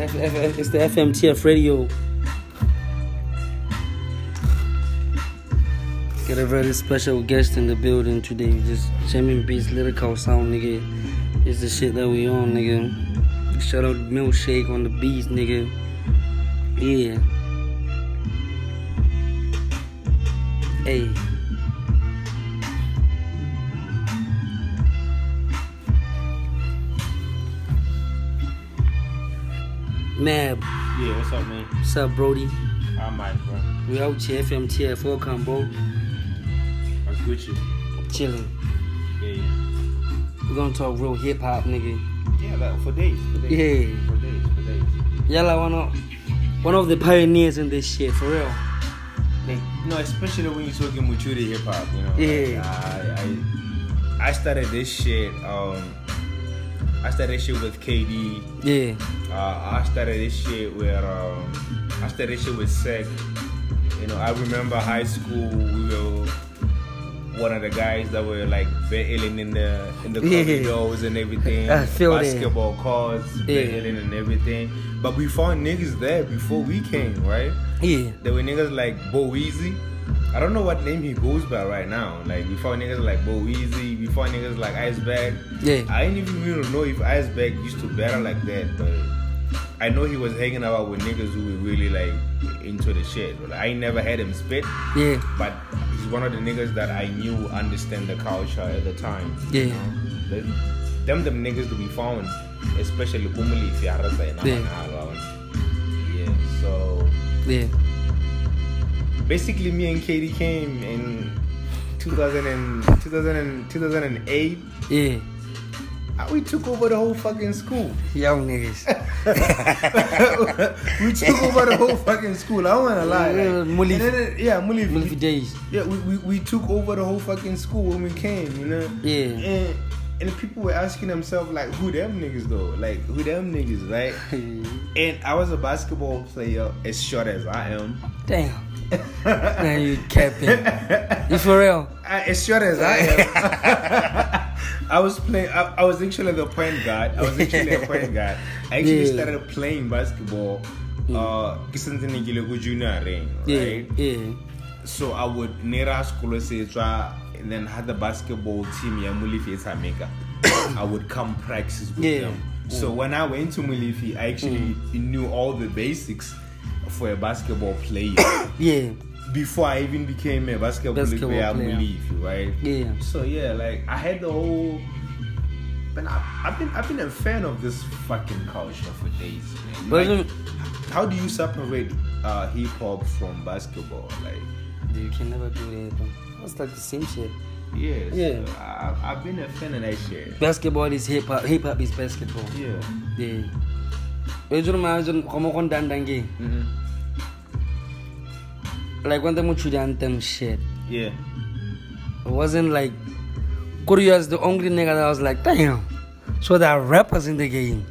it's the FMTF radio. Got a very special guest in the building today. Just Jamming Beats Lyrical Sound, nigga. It's the shit that we on, nigga. Shout out Milkshake on the beats, nigga. Yeah. Hey. Mab, Yeah, what's up, man? what's up, Brody? I'm Mike, bro. We out here, FMTF, welcome, bro. What's Gucci? Chilling. Yeah, yeah. We're gonna talk real hip hop, nigga. Yeah, like for days, for days. Yeah. For days, for days. Y'all are one of one of the pioneers in this shit, for real. Like, you know, especially when you're talking mature hip hop, you know. Yeah. Like, I, I, I started this shit. Um, I started this shit with KD. Yeah. Uh, I started this shit with um, I started this shit with Sec. You know, I remember high school. We were one of the guys that were like battling in the in the Yeah. corridors and everything. I feel that. basketball courts, Yeah. battling and everything. But we found niggas there before we came, right? Yeah. There were niggas like Bo Weezy. I don't know what name he goes by right now. Like we found niggas like Bo Weezy. We found niggas like Iceberg. Yeah. I didn't even really know if Iceberg used to battle like that, but I know he was hanging out with niggas who were really like into the shit. Like, I never had him spit, Yeah. but he's one of the niggas that I knew understand the culture at the time. Yeah. You know? The- them them niggas to be found, especially Kumuli if you Yeah. Yeah, so Yeah. Basically me and KD came in 2000 and, 2000 and, 2008 Yeah. Ah, we took over the whole fucking school Young niggas. we took over the whole fucking school I don't wanna lie Yeah, like, Mulif. and then, yeah Mulif, Mulfi days. yeah we, we, we took over the whole fucking school when we came you know Yeah. and and people were asking themselves like who them niggas though like who them niggas right and I was a basketball player as short as I am Damn. Man, you capping. You for real? I- as short as I am, I was playing. I, I was actually the point guard. I was actually a point guard. I actually Yeah. started playing basketball. Mm. Uh, le ko junior ring, Yeah. right? Yeah. So I would nera school and then had the basketball team ya Mulifi Etameka. I would come practice with Yeah. them. So mm. when I went to Mulifi, I actually mm. knew all the basics for a basketball player Yeah. before I even became a basketball, Basketball player, player. I believe, right? Yeah. So yeah, like I had the whole. I've been I've been a fan of this fucking culture for days, man. But Like, how do you separate uh, hip hop from basketball? Like, Dude, you can never do that. It's like the same shit. yes, Yeah. I, I've been a fan of that shit. Basketball is hip hop. Hip hop is basketball. Yeah. Yeah. Ujur ma ujur komo kon dandange. hmm Like when the muchu anthem shit. Yeah. It wasn't like Kuryu as the only nigga that was like, damn. So there are rappers in the game.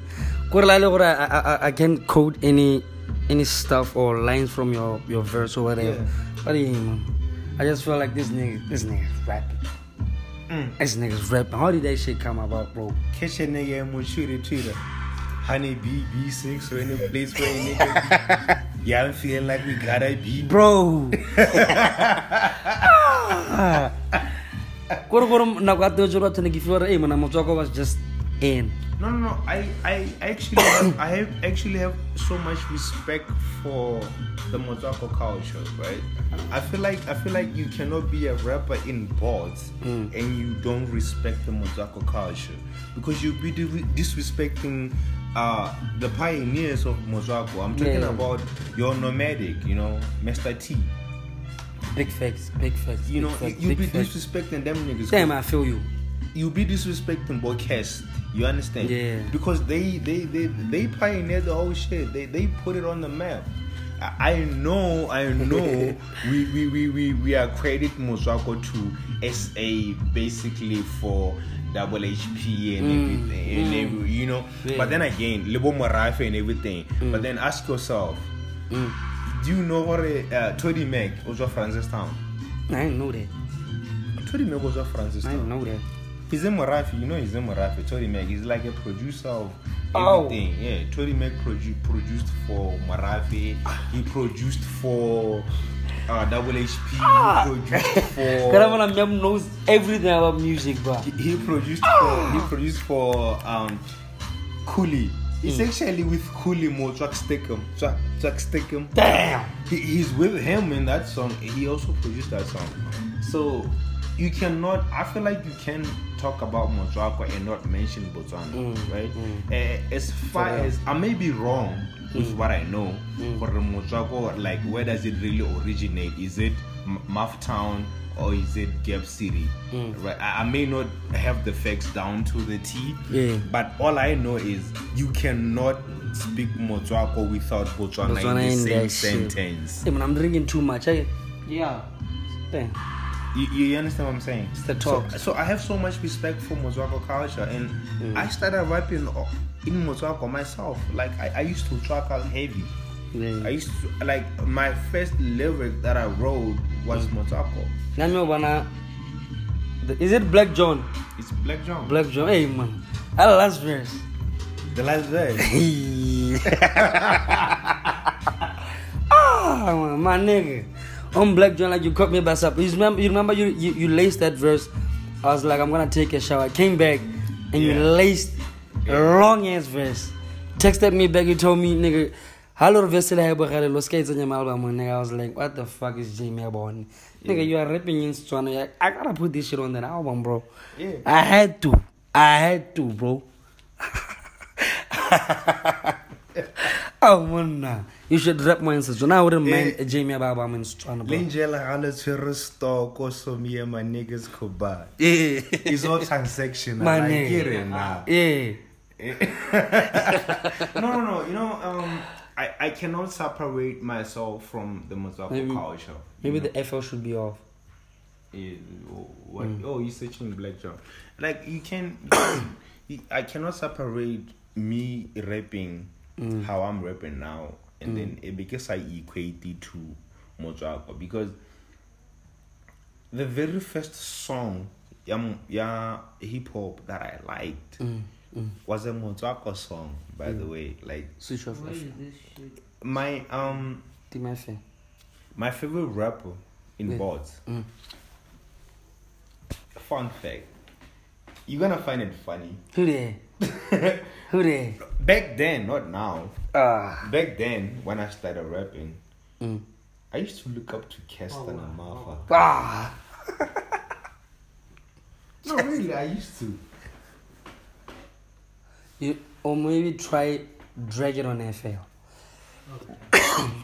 I, I, I, I can't quote any any stuff or lines from your, your verse or whatever. Yeah. But yeah, man. I just feel like this nigga this nigga's rapping. Mm. This nigga's rapping. How did that shit come about, bro? Catch a nigga and we'll shoot it to honey B B6 or any place where a nigga be. Yeah, I'm feeling like we gotta be Bro. Koro koro nako ato juro tene kifora eh mana mochoko was just in. No, no, no. I, I actually, have, I have actually have so much respect for the Motswako culture, right? I feel like I feel like you cannot be a rapper in boards and you don't respect the Motswako culture because you be disrespecting uh, the pioneers of Motswako. I'm talking Yeah. about your nomadic, you know, Mr. T. Big facts, big facts. You big know, facts, you be facts. disrespecting them niggas. Damn, I feel you. you be disrespecting Boycast. You understand? Yeah. Because they they they they pioneered the whole shit. They they put it on the map. I know, I know. we, we we we we are credit Motswako to SA basically for double HP and Mm, everything, and mm. every, you know. Yeah. But then again, Libo Morafe and everything. But then ask yourself, Mm. do you know what uh, Towdee Mac was from Francistown? I didn't know that. Towdee Mac was from Francistown. I didn't know that. He's in Morafe, you know he's in Morafe, Towdee Mac. He's like a producer of Oh. everything. Yeah, Towdee Mac produ- produced for Morafe. He produced for uh, Double HP. Ah. He produced for. Karamana Mem knows everything about music, bro. he, he produced for. He produced for um, Cooley. It's actually with Cooley more Track Stickum. Track, track Stickum. Damn. He, he's with him in that song. He also produced that song. So you cannot. I feel like you can talk about Motswako and not mention Botswana, right? Eh, as far as I may be wrong with what I know, mm. for the Motswako, like where does it really originate? Is it M- Muff Town? Or is it Gap City? Mm. Right. I, I may not have the facts down to the T, Yeah. but all I know is you cannot speak Motswako without Botswana, Botswana in in the same shit. sentence. Hey, man, I'm drinking too much. I, yeah. Damn. You, you understand what I'm saying? It's the So, talk. so I have so much respect for Motswako culture, and mm. I started rapping o- in Motswako myself. Like I, I used to track out heavy. I used to like my first lyric that I wrote was Motswako. Nami Obana. the- Is it Black John? It's Black John. Black John. Hey, man. I last verse. the last verse. ah, man, my nigga. On Black John, like you caught me by surprise. You remember, you, remember you, you, you laced that verse. I was like, I'm gonna take a shower. I came back and you laced a long ass verse. Texted me back, you told me, nigga, hello, verse I have los skates on your album. Nigga, I was like, what the fuck is Jamie about? Nigga, you are rapping in. Like, I gotta put this shit on that album, bro. Yeah. I had to. I had to, bro. oh, man, nah. You should rap more in Setswana. I wouldn't mind Yeah. Jamie album in Setswana, bro. Linjela hala tshwere stock so me and my niggas could buy. Yeah. It's all transactional. My I nigga. get now. Yeah. no, no, no. You know, um, I, I cannot separate myself from the Maybe- culture. Maybe you the FL should be off. Yeah, oh, what? Mm. Oh, you're searching Black John. Like you can, you I cannot separate me rapping Mm. how I'm rapping now, and then eh, because I equate it to Motswako because the very first song, yeah, yeah, hip hop that I liked Mm. Mm. was a Motswako song, by the way. Like Switch off What FL. is this shit? my um Team my favorite rapper in Yeah. bots. Mm. Fun fact. You're gonna find it funny. Who there? Who there? Back then, not now. Ah. Back then, when I started rapping, Mm. I used to look up to Keston and Martha. Ah. No, really, I used to. You, or maybe try drag it on FL.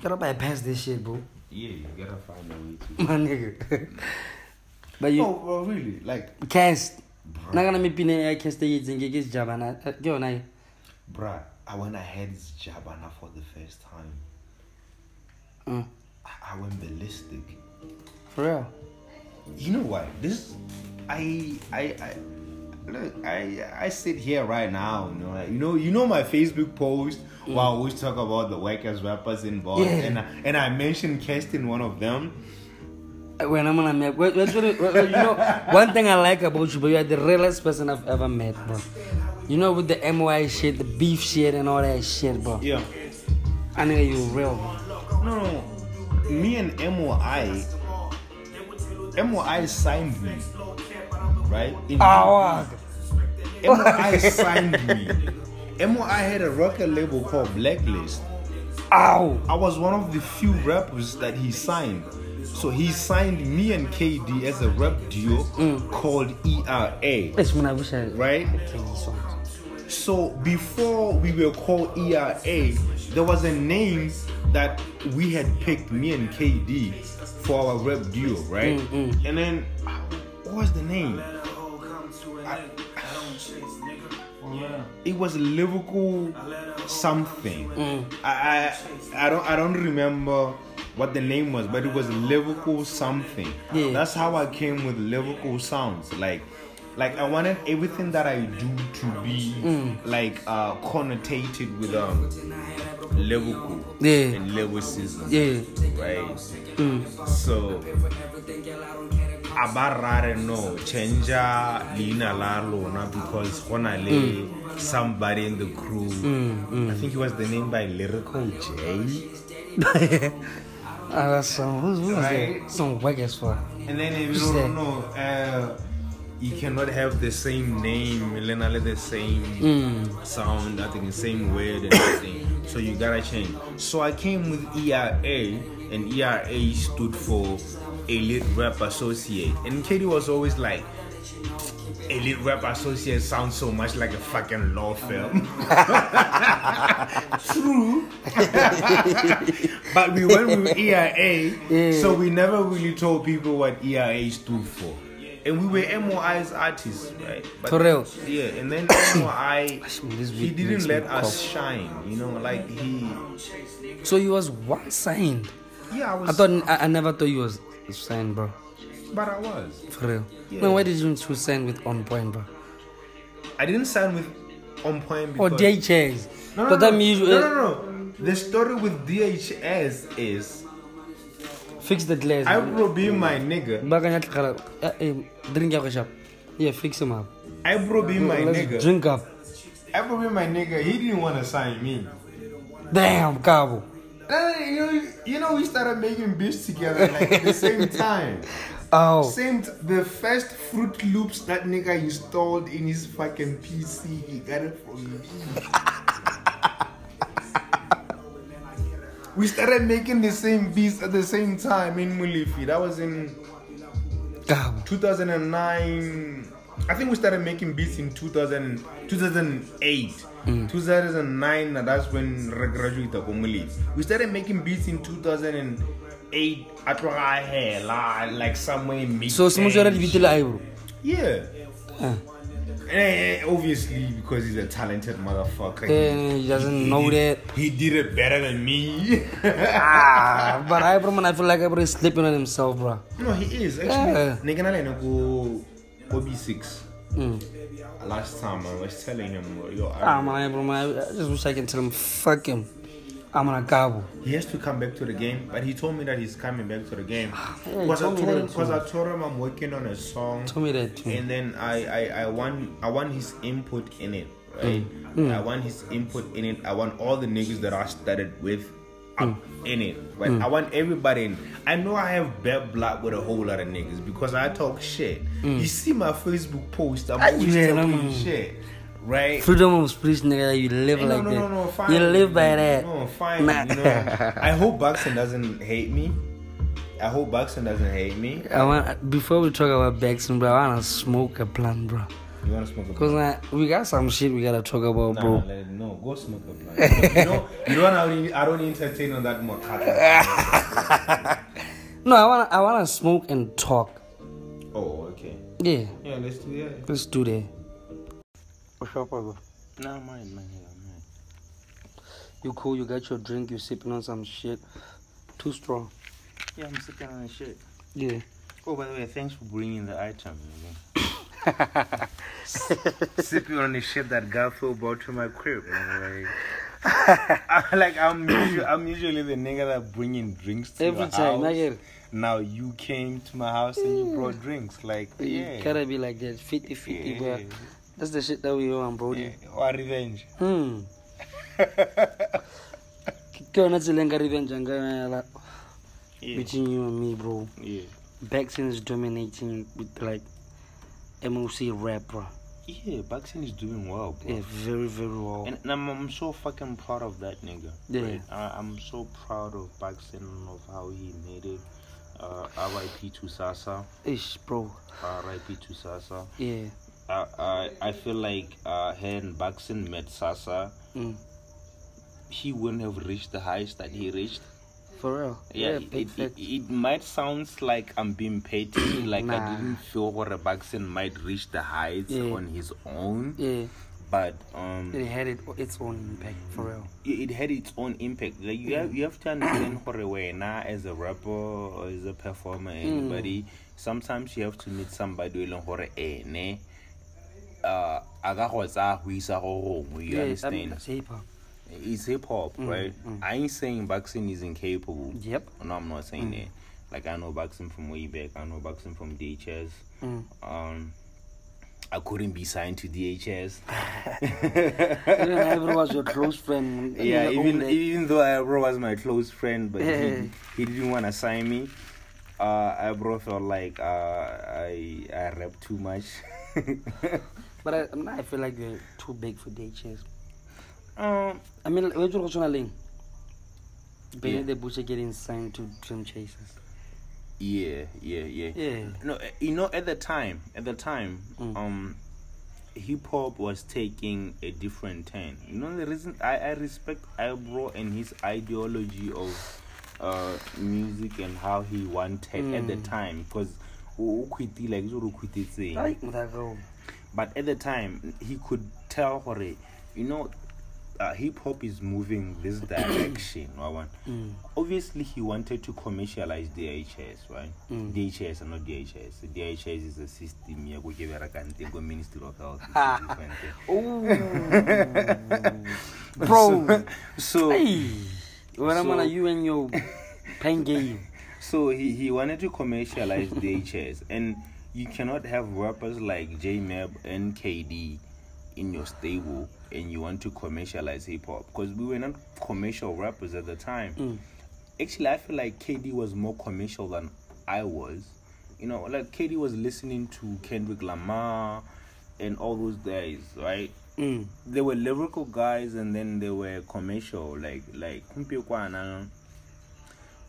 Gotta bypass this shit, bro. Yeah, you gotta find a way to. My nigga. but you Oh, well, really? Like, Kast. Nagana mi pine ya Kast yi zinge gis jabana. Yo na. bruh, I, when I heard Jabana for the first time, Mm. I, I went ballistic. For real. You know what? This, I, I, I, look, I, I sit here right now. You know, like, you know, you know my Facebook post where I mm. always talk about the wackest rappers involved, Yeah. and I, and I mentioned Keston, one of them. When I'm gonna what, you know, one thing I like about you, but you are the realest person I've ever met, bro. You know, with the MOI shit, the beef shit, and all that shit, bro. Yeah. I know you real, bro. No, no, me and MOI, MOI signed me, right? In Ah, MOI signed me. MOI had a record label called Blacklist. ow. I was one of the few rappers that he signed. So he signed me and KD as a rap duo mm. called ERA, It's when I wish I. right? Okay, this one. So before we were called ERA, there was a name that we had picked, me and KD, for our rap duo, right? Mm, mm. And then, was the name? I- it was lyrical something. I, I I don't I don't remember what the name was, but it was lyrical something. Yeah. That's how I came with lyrical sounds. Like like I wanted everything that I do to be like uh connotated with um lyrical Yeah. and lyricism. Yeah. Right. Mm. So a ba rare no changer leina la lona because go na le somebody in the crew i think he was the name by lyrical j Ah, that's some who's who's Right. that? Some whack as fuck. and then if you don't know uh, you cannot have the same name Elena le the same Mm. sound I think the same word and everything so you gotta change so I came with ERA and ERA stood for Elite Rap Associate and KD was always like Elite Rap Associate sounds so much like a fucking law firm. True. but we went with ERA, so we never really told people what ERA stood for. And we were MOI's artists, right? But, For real? Yeah, and then MOI, he didn't let us cough. shine, you know, like he. So he was one signed. Yeah, I was. I thought I, I never thought he was signed, bro. but I was. For real. Yeah. Man, why did you choose sign with on point, bro? I didn't sign with On Point Or because. DHS. No, no, But no, that means no, no, no. The story with DHS is fix the glass. Ibro being my nigga. Eh, eh, drink your shop. Yeah, fix him up. Ibro being my Let's nigga. drink up. Ibro being my nigga. He didn't want to sign me. Damn, Cabo. Uh, you know, you know, we started making beats together like at the same time. Oh. Same, t- the first FruityLoops that nigga installed in his fucking PC, he got it from me. we started making the same beats at the same time in Mulifi. That was in Cabo. 2009. I think we started making beats in 2000, 2008. 2009, that's when re graduated. We started making beats in 2008. At Hela, like somewhere in mid. So Smushara Vitila Ibro. Yeah. Uh, Eh, eh, obviously, because he's a talented motherfucker. Eh, he doesn't know did, that. He did it better than me. ah, but I, bro, man, I feel like Ibro is sleeping on himself, bro. no, he is. Yeah. Actually, go OB6. Mm. Last time I was telling him, yo, Ah, I, man, bro, man, I just wish I can tell him, fuck him. I'm on a Cabo. he has to come back to the game. But he told me that he's coming back to the game. Yeah, Because I told him. I told him I'm working on a song. Tell me that too. and then I, I I want I want his input in it, right? I want his input in it. I want all the niggas that I started with up hmm. in it, right? Hmm. I want everybody in. I know I have bad blood with a whole lot of niggas because I talk shit. Hmm. You see my Facebook post, I'm Ah, always yeah, talking no, shit, right? Freedom of speech, nigga, you live Hey, like no, that. no, no, no, fine. You live by that. No, fine. Nah. You know, I hope Baxton doesn't hate me. I hope Baxton doesn't hate me. I want before we talk about Baxton, bro. I wanna smoke a blunt, bro. You wanna smoke a Cause like, we got some shit we gotta talk about, Nah, bro. let it, no, go smoke a blunt. you know, you don't. I don't, I don't entertain on that more. No, I wanna, I wanna smoke and talk. oh, okay. Yeah, Yeah, let's do that. let's do that. What's up, bro? No, mine, mine, mine. You cool? You got your drink? You sipping on some shit? Too strong. Yeah, I'm sipping on shit. Yeah. Oh, by the way, thanks for bringing the item. Sipping on the shit that Garfield brought to my crib. Like, I- like I'm, usually, I'm usually the nigga that bringing drinks to Every your time, house. Get. Now you came to my house and you brought drinks. Like, You yeah, gotta be like that, 50 50, yeah, bro. That's the shit that we want, bro. yeah. Or revenge. Hmm. Tseleng ka revenge ang ka yona la- Yeah, between you and me, bro. yeah. Baxton is dominating with like MOC rap, bro. Yeah, Baxton is doing well, bro. Yeah, very, very well. And, and I'm, I'm so fucking proud of that nigga. Yeah. right? I, I'm so proud of Baxton of how he made it. Uh, RIP to Sasa. Ish, bro. RIP to Sasa. Yeah. I, I, I feel like uh, when Baxton met Sasa, Mm. he wouldn't have reached the heights that he reached. For real. Yeah, Yeah, it, it, it might sound like I'm being petty, like Nah. I didn't feel what Baxton might reach the heights Yeah. on his own, Yeah, but um, it had it, its own impact, for real. it it had its own impact. Like you have you have to understand a now as a rapper or as a performer, anybody. Sometimes you have to meet somebody who hore ene uh aga go tsa go isa go gongwe, you I understand? That's hip hop. It's hip hop, right? I ain't saying boxing is incapable. Yep. No, I'm not saying that. Like I know boxing from way back. I know boxing from DHS. Mm. Um, I couldn't be signed to DHS. Even Ibro was your close friend. yeah, even even though Ibro was my close friend, but he, he didn't want to sign me. Uh, Ibro felt like uh, I I rap too much. But I, I feel like you're too big for DHS. Um, I mean, when you go Yeah. the Butcher getting signed to Dream Chasers. yeah, yeah, yeah. Yeah. No, eh, you know, at the time, at the time, Mm. um, hip hop was taking a different turn. You know, the reason I, I respect Ibro and his ideology of uh music and how he wanted at the Mm. time because like Like that girl. but at the time he could tell hore you know uh, hip hop is moving this direction wa bona? Mm. obviously he wanted to commercialize DHS right Mm. DHS and not DHS DHS is a system ya go berekang teng ko Ministry of Health It's Ha. a different thing. Bro. so hey. What am So- I you and your playing game? so he, he wanted to commercialize DHS and you cannot have rappers like J Mab and KD in your stable and you want to commercialize hip hop because we were not commercial rappers at the time. Mm. Actually, I feel like KD was more commercial than I was. You know, like KD was listening to Kendrick Lamar and all those guys, right? Mm. They were lyrical guys and then they were commercial, like like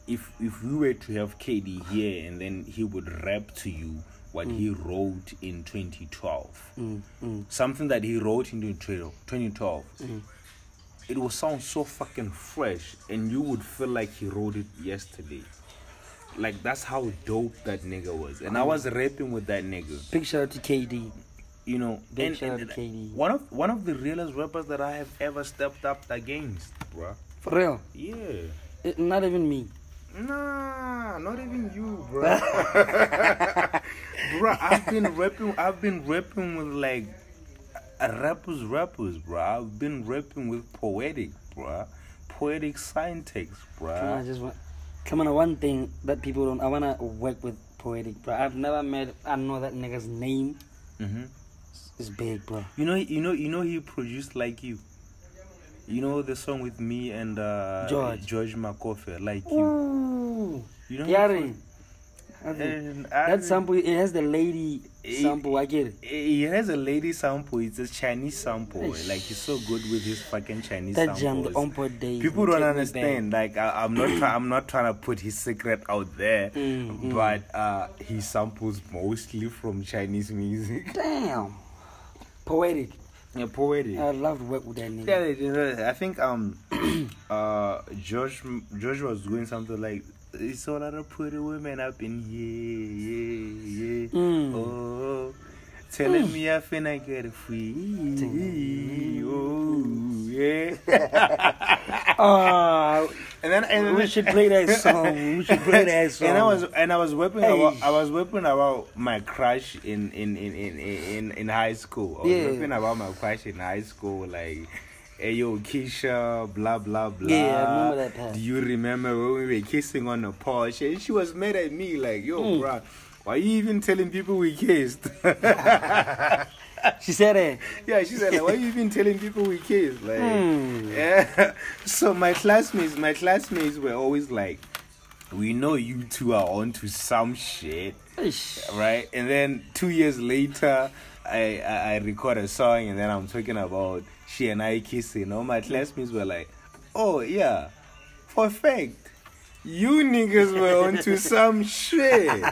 If if we were to have KD here and then he would rap to you what he wrote in 2012 Mm. Mm. something that he wrote in 2012 it would sound so fucking fresh and you would feel like he wrote it yesterday like that's how dope that nigga was and i was rapping with that nigga Big shout out to KD. you know Big and, shout out to KD. one of one of the realest rappers that i have ever stepped up against bruh For real. yeah Eh, not even me. Nah, not even you, bro. bro, I've been rapping. I've been rapping with like uh, rappers, rappers, bro. I've been rapping with poetic, bro. Poetic syntax, Come on, I bro. just want. Come on, one thing that people don't. I wanna work with poetic, bro. I've never met. I know that nigga's name hmm is big, bro. You know, you know, you know. He produced like you. You know the song with me and uh, George. George Makofe, like you. Ooh, You know. Yari. That And I- that sample, it has the lady Eh, sample. I get it. He has a lady sample. It's a Chinese sample. Like he's so good with his fucking Chinese That samples. on days. People don't understand. Like I, I'm not. Try, I'm not trying to put his secret out there, Mm, mm. but uh, he samples mostly from Chinese music. Damn. Poetic. Yeah, poetic. I love to work with that nigga. yeah, I think um, uh, George George was doing something like. It's all lot of pretty women up in here, yeah, yeah. Mm. Oh, telling me I finna get a free. Oh, yeah. Ah, and then and then we should play that song. We should play that song. and I was and I was whipping Hey. about I was whipping about my crush in in in in in, in high school. I was Yeah. whipping about my crush in high school, like. Hey yo, Keisha, blah blah blah. Yeah, I remember that part. Do you remember when we were kissing on the porch? And she was mad at me, like, yo, Mm. bruh, why you even telling people we kissed? She said it. yeah, she said, like, why are you even telling people we kissed? Like, Hmm. yeah. So my classmates, my classmates were always like, we know you two are onto some shit, Ish. right? And then two years later, I, I, I record a song and then I'm talking about she and I kissing. All my classmates were like, oh, yeah, for a. You niggas were onto some shit.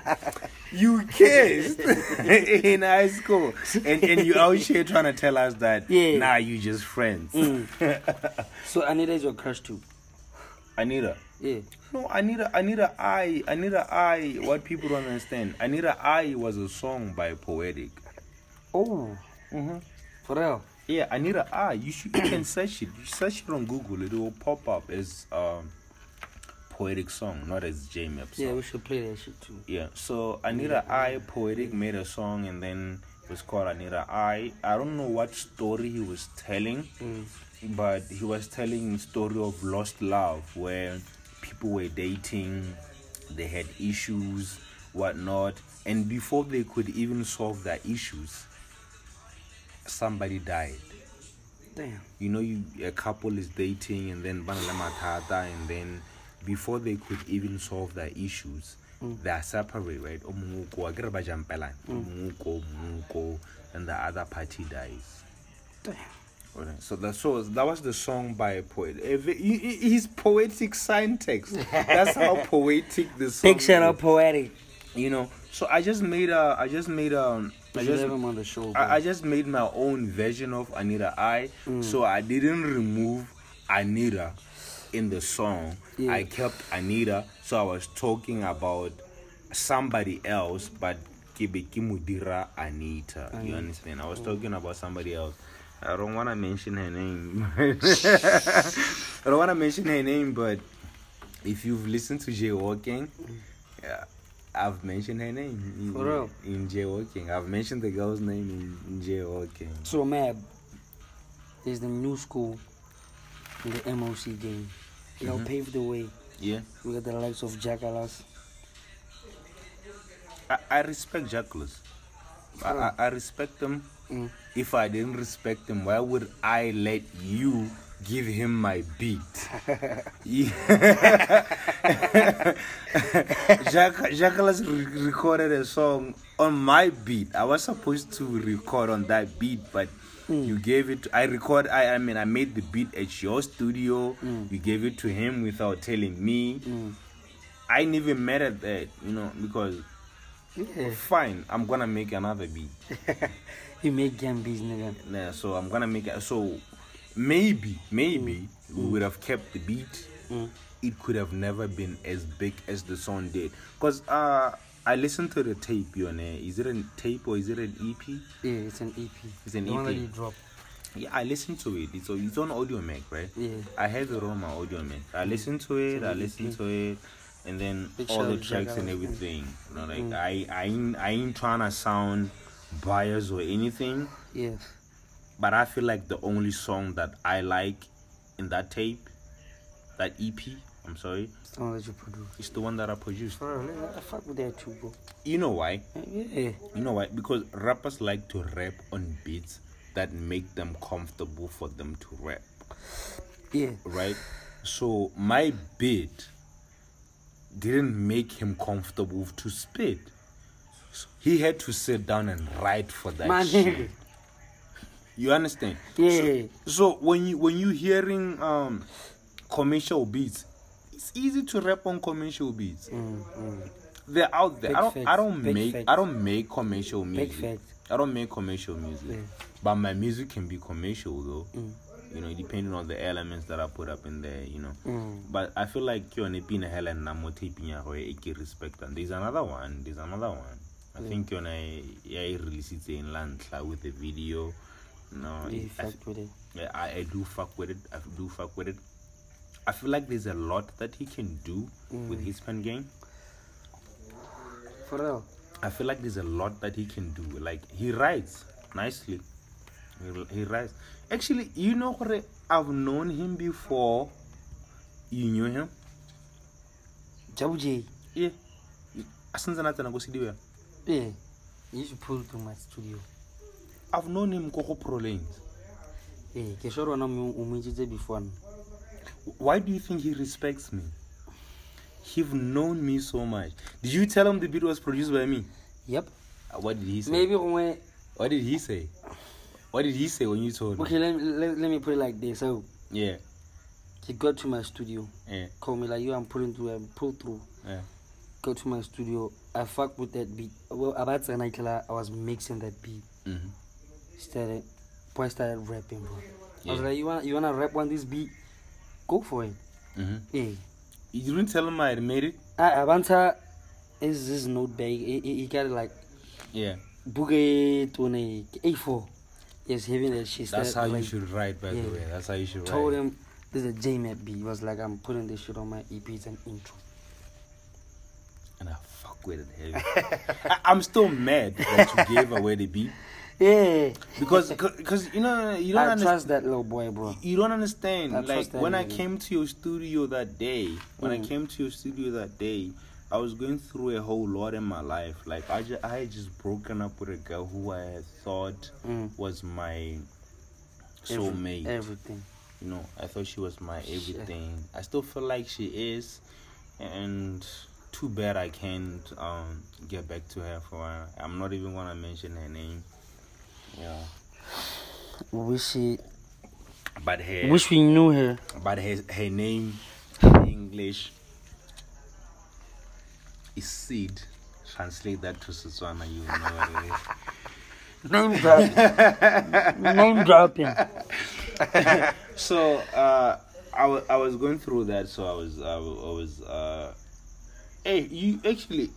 You kissed in high school. And, and you out here trying to tell us that, Yeah. nah, you just friends. Mm. So Anita is your crush too. Anita. Yeah. No, Anita, Anita I, Anita I, what people don't understand. Anita I was a song by Poetic. Oh, Mm-hmm. for real. Yeah, I, you should you can search it. You search it on Google. It will pop up as um Poetic song, not as J Mab song. Yeah, we should play that shit too. Yeah, so Anita I Poetic made a song and then it was called Anita I. I don't know what story he was telling, Mm. but he was telling story of lost love where people were dating they had issues, whatnot, and before they could even solve their issues, somebody died. Damn. You know, you a couple is dating and then banala matata, and then before they could even solve their issues, mm. they are separate, right? Omunguko, akere ba jampelana. Omunguko, mm. omunguko, and the other party dies. Damn. Alright, So that so that was the song by a poet. Eh, a he- His poetic syntax. That's how poetic the song. Out poetic. You know. So I just made a. I just made a. I just. him on the show. I, I just made my own version of Anita I. Mm. So I didn't remove Anita in the song. Yeah. I kept Anita. So I was talking about somebody else, but Kebe Kimudira Anita. You understand? I was oh. talking about somebody else. I don't want to mention her name. I don't want to mention her name, but if you've listened to Jaywalking, mm. yeah, I've mentioned her name in, For real? in Jaywalking. I've mentioned the girl's name in, in Jaywalking. So Mab is the new school in the MOC game. Y'all Mm-hmm. paved the way. Yeah, We got the likes of Jackalas. I, I respect Jackalus. I, I, I respect them. Mm. If I didn't respect them, why would I let you give him my beat? Jack Jackalus re- recorded a song on my beat. I was supposed to record on that beat, but hmm. you gave it. I record. I I mean, I made the beat at your studio. Hmm. You gave it to him without telling me. Hmm. I ain't even mad at that, you know, because Yeah. fine, I'm gonna make another beat. you make Gambies, nigga. Yeah, so I'm gonna make it. So maybe, maybe we would have kept the beat. Mm. It could have never been as big as the song did. Cause uh, I listened to the tape. You know, is it a tape or is it an EP? Yeah, it's an EP. It's an the one that EP. you drop. Yeah, I listened to it. It's, it's on Audiomack, right? Yeah. I have it on my Audiomack. I listened to it. I listened to it. And then Big all the tracks and everything. You know, like I, I, ain't, I ain't trying to sound biased or anything. Yeah. But I feel like the only song that I like in that tape, that EP, I'm sorry, It's the one that you produce. is the one that I produced. Oh, Real, nigga, I fuck with that too, bro. You know why? Yeah. You know why? Because rappers like to rap on beats that make them comfortable for them to rap, Yeah. right? So my beat didn't make him comfortable to spit. So he had to sit down and write for that shit. You understand? Yeah. So when you when you hearing um commercial beats, it's easy to rap on commercial beats. Mm, mm. They're out there. Big I don't I don't big make facts. I don't make commercial music. facts. I don't make commercial music. Yeah. But my music can be commercial though. Mm. You know, depending on the elements that I put up in there, you know. Mm. But I feel like you're on a hell and I'm taping ya go ke respect and there's another one. There's another one. I think you're yeah, release it in Lantla with the video. No, it- I, fucked with it. yeah, I, I do fuck with it. I do fuck with it. I feel like there's a lot that he can do mm. with his pen game. For real. I feel like there's a lot that he can do. Like he writes nicely. He, he writes. Actually, you know what? I've known him before. You knew him? Jabu J. Yeah. Since I go see the Yeah. You to pull to my studio. I've known him go pro lanes. Yeah. Ke sure wena o mo itsitse before. Why do you think he respects me? He've known me so much. Did you tell him the beat was produced by me? Yep. Uh, What did he say? Maybe when What did he say? What did he say when you told him? okay, let, me- let, let me put it like this. So Yeah, he got to my studio, yeah, called me like you, I'm pulling through, I'm pull through. yeah. Go to my studio. I fuck with that beat. Well, about the night I was mixing that beat. Mm-hmm. Started, boy started rapping, bro. I was like, you want you wanna rap on this beat? Go for it. Mm-hmm. Yeah. You didn't tell him I had made it? I Avanta is this note bag. He, he, he got it like Yeah. bouquet to a A4. Yes, having that shit. That's how you should write, by Yeah. the way. That's how you should Told write. Told him this is a J Mab beat. He was like, I'm putting this shit on my EP. It's an intro. And I fuck with it heavy. I, I'm still mad that you gave away the beat. Yeah. Because, because you know, you don't I understand. trust that little boy, bro. You don't understand. I like when I came to your studio that day, when I Mm. came to your studio that day, I was going through a whole lot in my life. Like I just, I had just broken up with a girl who I thought Mm. was my Every- soulmate. Everything. you know, I thought she was my everything. I still feel like she is, and too bad I can't um get back to her for. her. I'm not even gonna mention her name. Yeah, Wish she, but her, wish we knew her. but her her name in English is Seed. Translate that to Setswana, you know what it is. Name dropping. Name dropping. so uh I wa- I was going through that so i was i, wa- I was uh hey you actually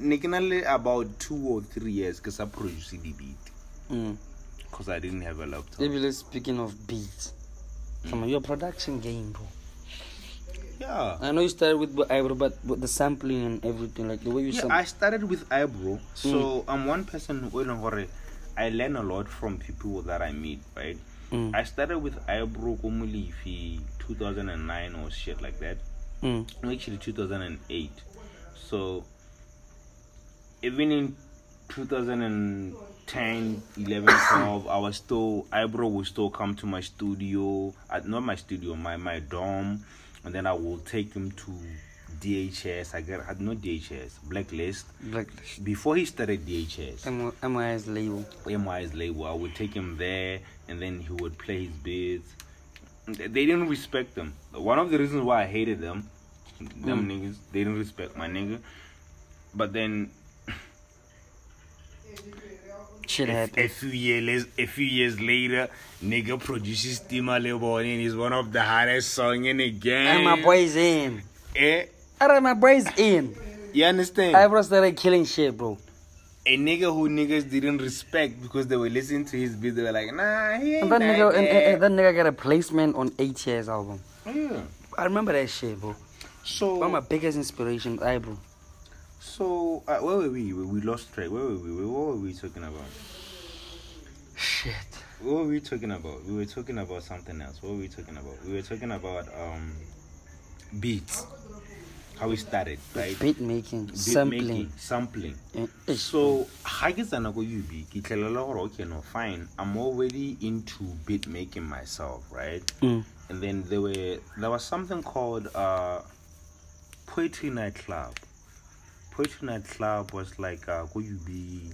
nikinale about two or three years because i produced the beat Mm. because i didn't have a laptop Even speaking of beats, come on, your production game, bro. yeah I know you started with Ibro, but with the sampling and everything, like the way you yeah sam- i started with Ibro so i'm one person who don't worry i learn a lot from people that i meet right Mm. i started with Ibro komulifi 2009 or shit like that Mm. actually 2008 so even in 2010 11 12 i was still Ibro would still come to my studio uh, not my studio my my dorm and then i will take him to dhs i got had no dhs blacklist Blacklist. before he started dhs M- MOI's label. MOI's label. I would take him there, and then he would play his beats. They they didn't respect them. One of the reasons why I hated them, them niggas, they didn't respect my nigga. But then Shit a, a few years, a few years later, nigga produces Tima Lebon, and he's one of the hottest song in the game. And my boys in. Eh? Alright, my boys in. You understand? Ibro started killing shit, bro. a nigga who niggas didn't respect because they were listening to his beat. They were like, nah, he ain't And that like nigga, and, and- that. and that nigga got a placement on ATS album. Yeah. I remember that shit, bro. So One of my biggest inspirations, Ibro. So uh, where were we? We lost track. Where were we? What were we talking about? Shit. What were we talking about? We were talking about something else. What were we talking about? We were talking about um beats. How we started, right? Beat making, Beat sampling. making, sampling. Eh, eh, So tsena go UB ke tlelela gore okay no fine I'm already into beat making myself right Mm. and then there were there was something called uh Poetry Night Club Poetry Night Club was like uh you be.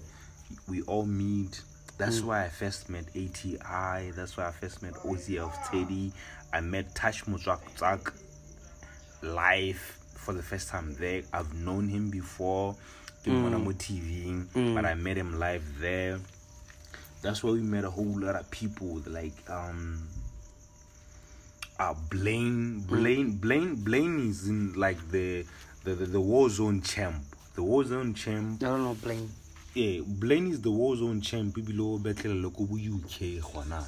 we all meet that's why I first met ATI that's why I first met OZF Teddy I met Tash Muzak live for the first time there. I've known him before, been on mm. TV, but I met him live there. That's where we met a whole lot of people like um uh Blaine Blaine Blaine Blaine is in like the the, the, the war zone champ. The war zone champ I don't know, Blaine. yeah blaine is the war zone champ ebile o betlela le ko bo uk gona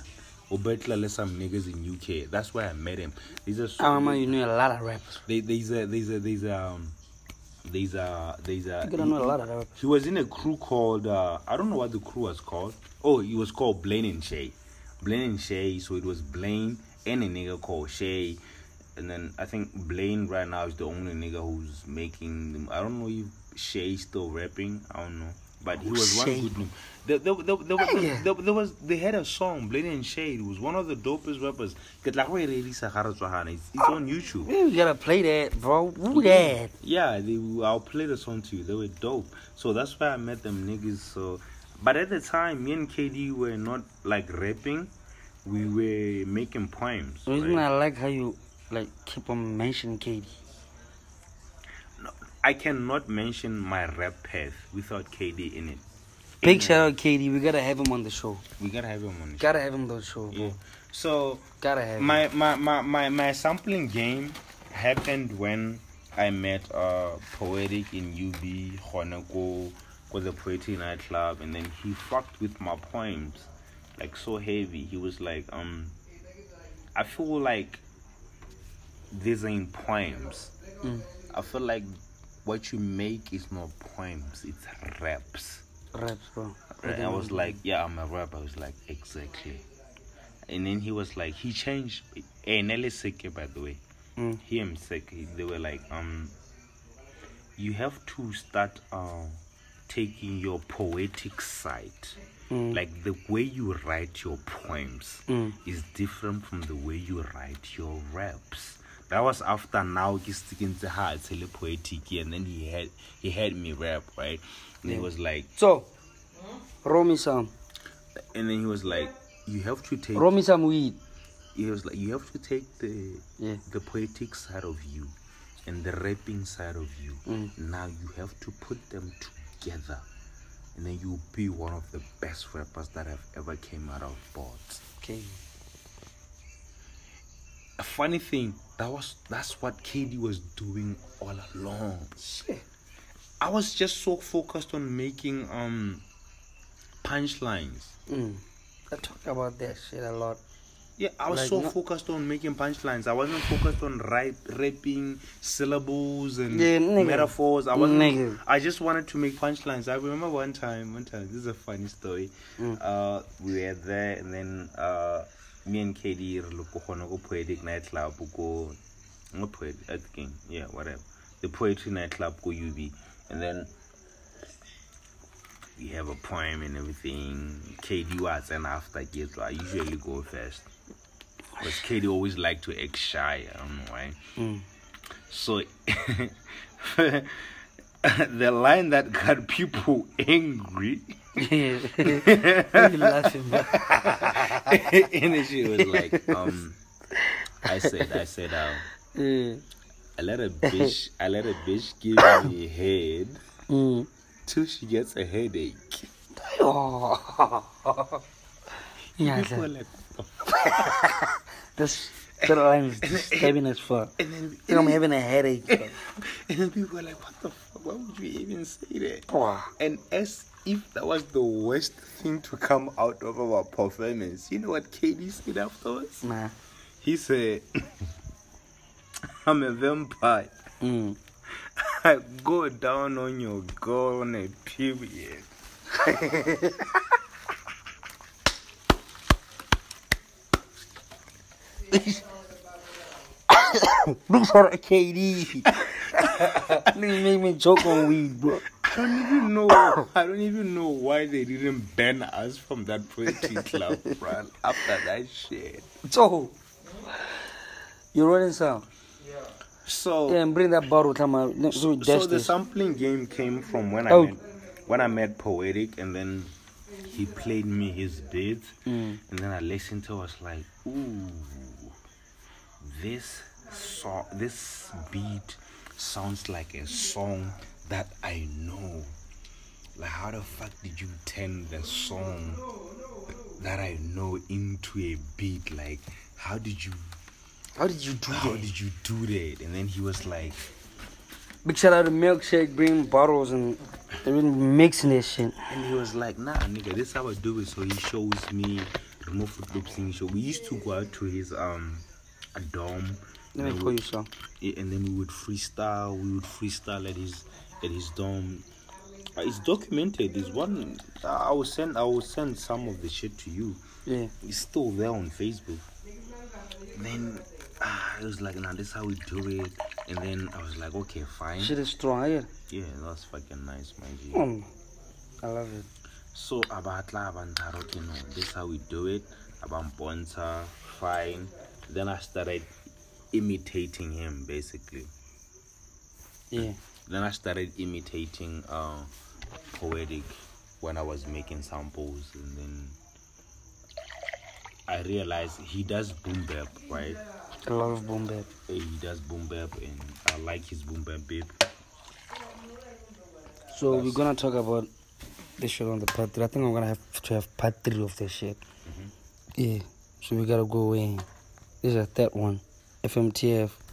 o betlela le some niggas in uk that's where i met him there's a I remember you knew a lot of rappers. there- there's a there's a there's a um, there's a there's a know a lot of rappers. he was in a crew called uh, I don't know what the crew was called. Oh, it was called Blaine and Shay. Blaine and Shay. So it was Blaine and a nigga called Shay. And then I think Blaine right now is the only nigga who's making them. I don't know if Shay still rapping. I don't know. But he oh, was one Shay. good name. There, there, there, there, was- Hey. there, there was they had a song Blaine and Shay. It was one of the dopest rappers. Get like where release a It's, it's on YouTube. Yeah, You gotta play that, bro. Who that? Yeah, they, I'll play the song to you. They were dope. So that's why I met them niggas. So, but at the time, me and KD were not like rapping. We were making poems. The reason right? I like how you like keep on mentioning KD. I cannot mention my rap path without KD in it. Big shout out KD. We gotta have him on the show. We gotta have him on. the show. Gotta have him on the show, bro. Yeah. So Gotta have him. my, my my my my sampling game happened when I met uh poetic in UB Honeko was a poetry nightclub and then he fucked with my poems like so heavy he was like um I feel like these ain't poems Mm. I feel like what you make is not poems it's raps Raps, bro. Right, I was like, yeah, I'm a rapper. I was like, exactly. And then he was like, he changed. Eh, Nelly Seke, by the way. Mm. He himself, he- they were like, um, you have to start uh, taking your poetic side. Like the way you write your poems is different from the way you write your raps. That was after now he's sticking to her heart, tele poetic, and then he had he had me rap right, and he mm. was like, So, roll me some. and then he was like, you have to take Roll me some weed. he was like you have to take the Yeah. the poetic side of you and the rapping side of you mm. now you have to put them together and then you'll be one of the best rappers that have ever came out of boards Okay. A funny thing that was that's what KD was doing all along Shit. I was just so focused on making um punchlines Mm. I talk about that shit a lot. Yeah, I was Like, so focused on making punchlines. I wasn't focused on rap, rapping syllables and Yeah, metaphors. I wasn't. Nigga. I just wanted to make punchlines. I remember one time. One time, this is a funny story. Mm. Uh, we were there, and then uh, me and KD re lo ko ko poetic nightclub go, not poetic, I think, yeah, whatever. The poetry nightclub go UB, and then we have a poem and everything. KD was and after gets I usually go first. Because KD always like to act shy. I don't know why. Mm. So the line that got people angry Yeah. Why you laughing, bro? and then she was like, um I said, I said, uh, Yeah. I let a bitch I let a bitch give me head Mm. till she gets a headache. Oh. Yeah, People were that, like, this that line is disturbing as fuck. and then I think I'm having a headache. and then people are like, what the fuck? Why would you even say that? Wow. And as if that was the worst thing to come out of our performance, you know what KD said afterwards? Nah. He said, I'm a vampire. Mm. I go down on your girl on a period. Look for a KD. Nigga make me choke on weed, bro. I don't even know. I don't even know why they didn't ban us from that poetry club, bro. After that shit. So, you're rolling some? So, Yeah, and bring that bottle. Come on. So so the sampling game came from when Oh. I met when I met Poetic, and then he played me his beat, Mm. and then I listened to. it, I was like, ooh, this song, this beat sounds like a song that I know. Like, how the fuck did you turn the song that I know into a beat? Like, how did you? How did you do How that? did you do that? And then he was like. Big shout out to Milkshake, bring bottles and been mixing this shit. And he was like, nah, nigga, this how I do it. So he shows me remove foot loop singing show. We used to go out to his um a dorm. Let me and pour you some. yeah, and then we would freestyle. We would freestyle at his at his dorm. Uh, it's documented. It's one. I will send. I will send some of the shit to you. Yeah. It's still there on Facebook. Then ah, it was like, nah, this how we do it. And then I was like, okay, fine. Shit is strong, yeah. Yeah, that's fucking nice, my G. Mm. I love it. So abatla abantaro you know this how we do it abamponta fine then I started imitating him basically Yeah. then I started imitating uh poetic when I was making samples and then I realized he does boom bap right A lot of boom bap. he does boom bap and I like his boom bap babe So we're gonna talk about this shit on the part three. I think I'm gonna have to have part three of this shit. Yeah. So we gotta go in. This is a third one. FMTF.